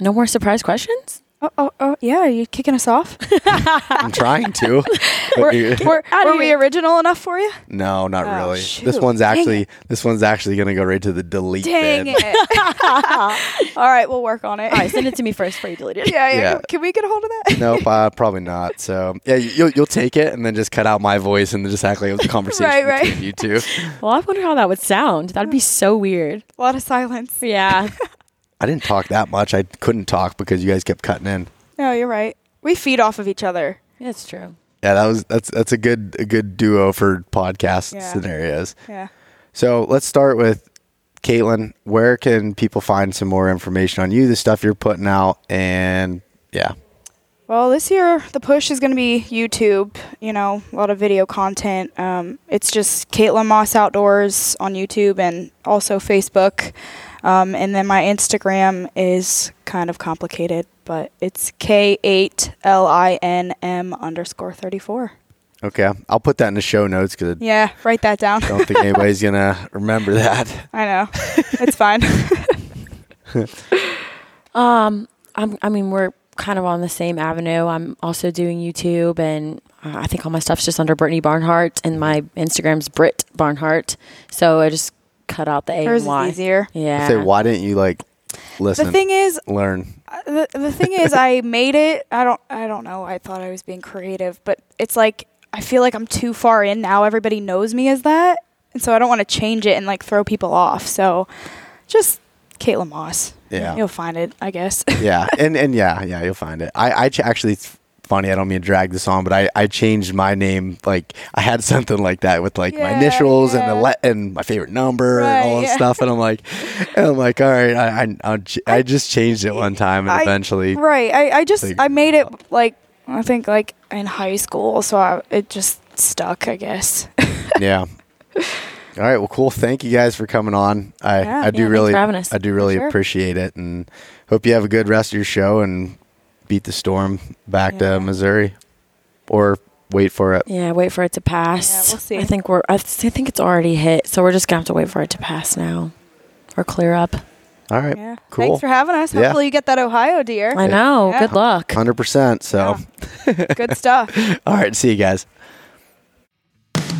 No more surprise questions. Oh, oh, oh, yeah. Are you kicking us off? I'm trying to. but were, you- were, outta were we original enough for you? no, not Oh, really. This shoot. one's actually this one's actually gonna go right to the delete Dang bin. it. All right, we'll work on it. All right, send it to me first before you delete it. yeah, yeah, Yeah. Can we get a hold of that? nope, uh, probably not. So yeah, you'll you'll take it and then just cut out my voice and then just act like it was a conversation Right, right. between you two. Well, I wonder how that would sound. That'd be so weird. A lot of silence. Yeah. I didn't talk that much. I couldn't talk because you guys kept cutting in. No, you're right. we feed off of each other. It's true. Yeah, that was that's that's a good a good duo for podcast Yeah. scenarios. Yeah. So let's start with Caitlin. Where can people find some more information on you, the stuff you're putting out, and yeah, Well, this year the push is going to be YouTube. You know, a lot of video content. Um, it's just Caitlin Moss Outdoors on YouTube and also Facebook. Um, and then my Instagram is kind of complicated, but it's K8LINM underscore 34. okay, I'll put that in the show notes because Yeah, write that down. I don't think anybody's gonna remember that. I know. It's fine. Um, I'm, I mean, we're kind of on the same avenue. I'm also doing YouTube, and uh, I think all my stuff's just under Brittany Barnhart, and my Instagram's Britt Barnhart. So I just cut out the A Hers and Y. is easier. Yeah. Say, why didn't you like listen, The thing is, learn? Uh, the the thing is I made it I don't I don't know I thought I was being creative but it's like I feel like I'm too far in now everybody knows me as that and so I don't want to change it and like throw people off so just Caitlin Moss Yeah. you'll find it I guess yeah, and and yeah, yeah, you'll find it. I I ch- actually. Funny. I don't mean to drag this on, but I I changed my name. Like I had something like that with like my Yeah, initials and the yeah. le- and my favorite number and all Right, that yeah. stuff. And I'm like, and I'm like, all right, I I ch- I just changed it one time and I- eventually. right I, I just I made it like I think like in high school so I, it just stuck I guess yeah. All right. Well, cool. Thank you guys for coming on. I, Yeah. I do Yeah, really, for having us. I do really sure. appreciate it, and hope you have a good rest of your show and beat the storm back Yeah. to Missouri, or wait for it. Yeah, wait for it to pass. Yeah, we'll see. I think we're. I, th- I think it's already hit, so we're just gonna have to wait for it to pass now, or clear up. All right. yeah Cool. thanks for having us Yeah. hopefully you get that Ohio deer I know. Yeah. Good luck. Hundred percent. So, good stuff all right. See you guys.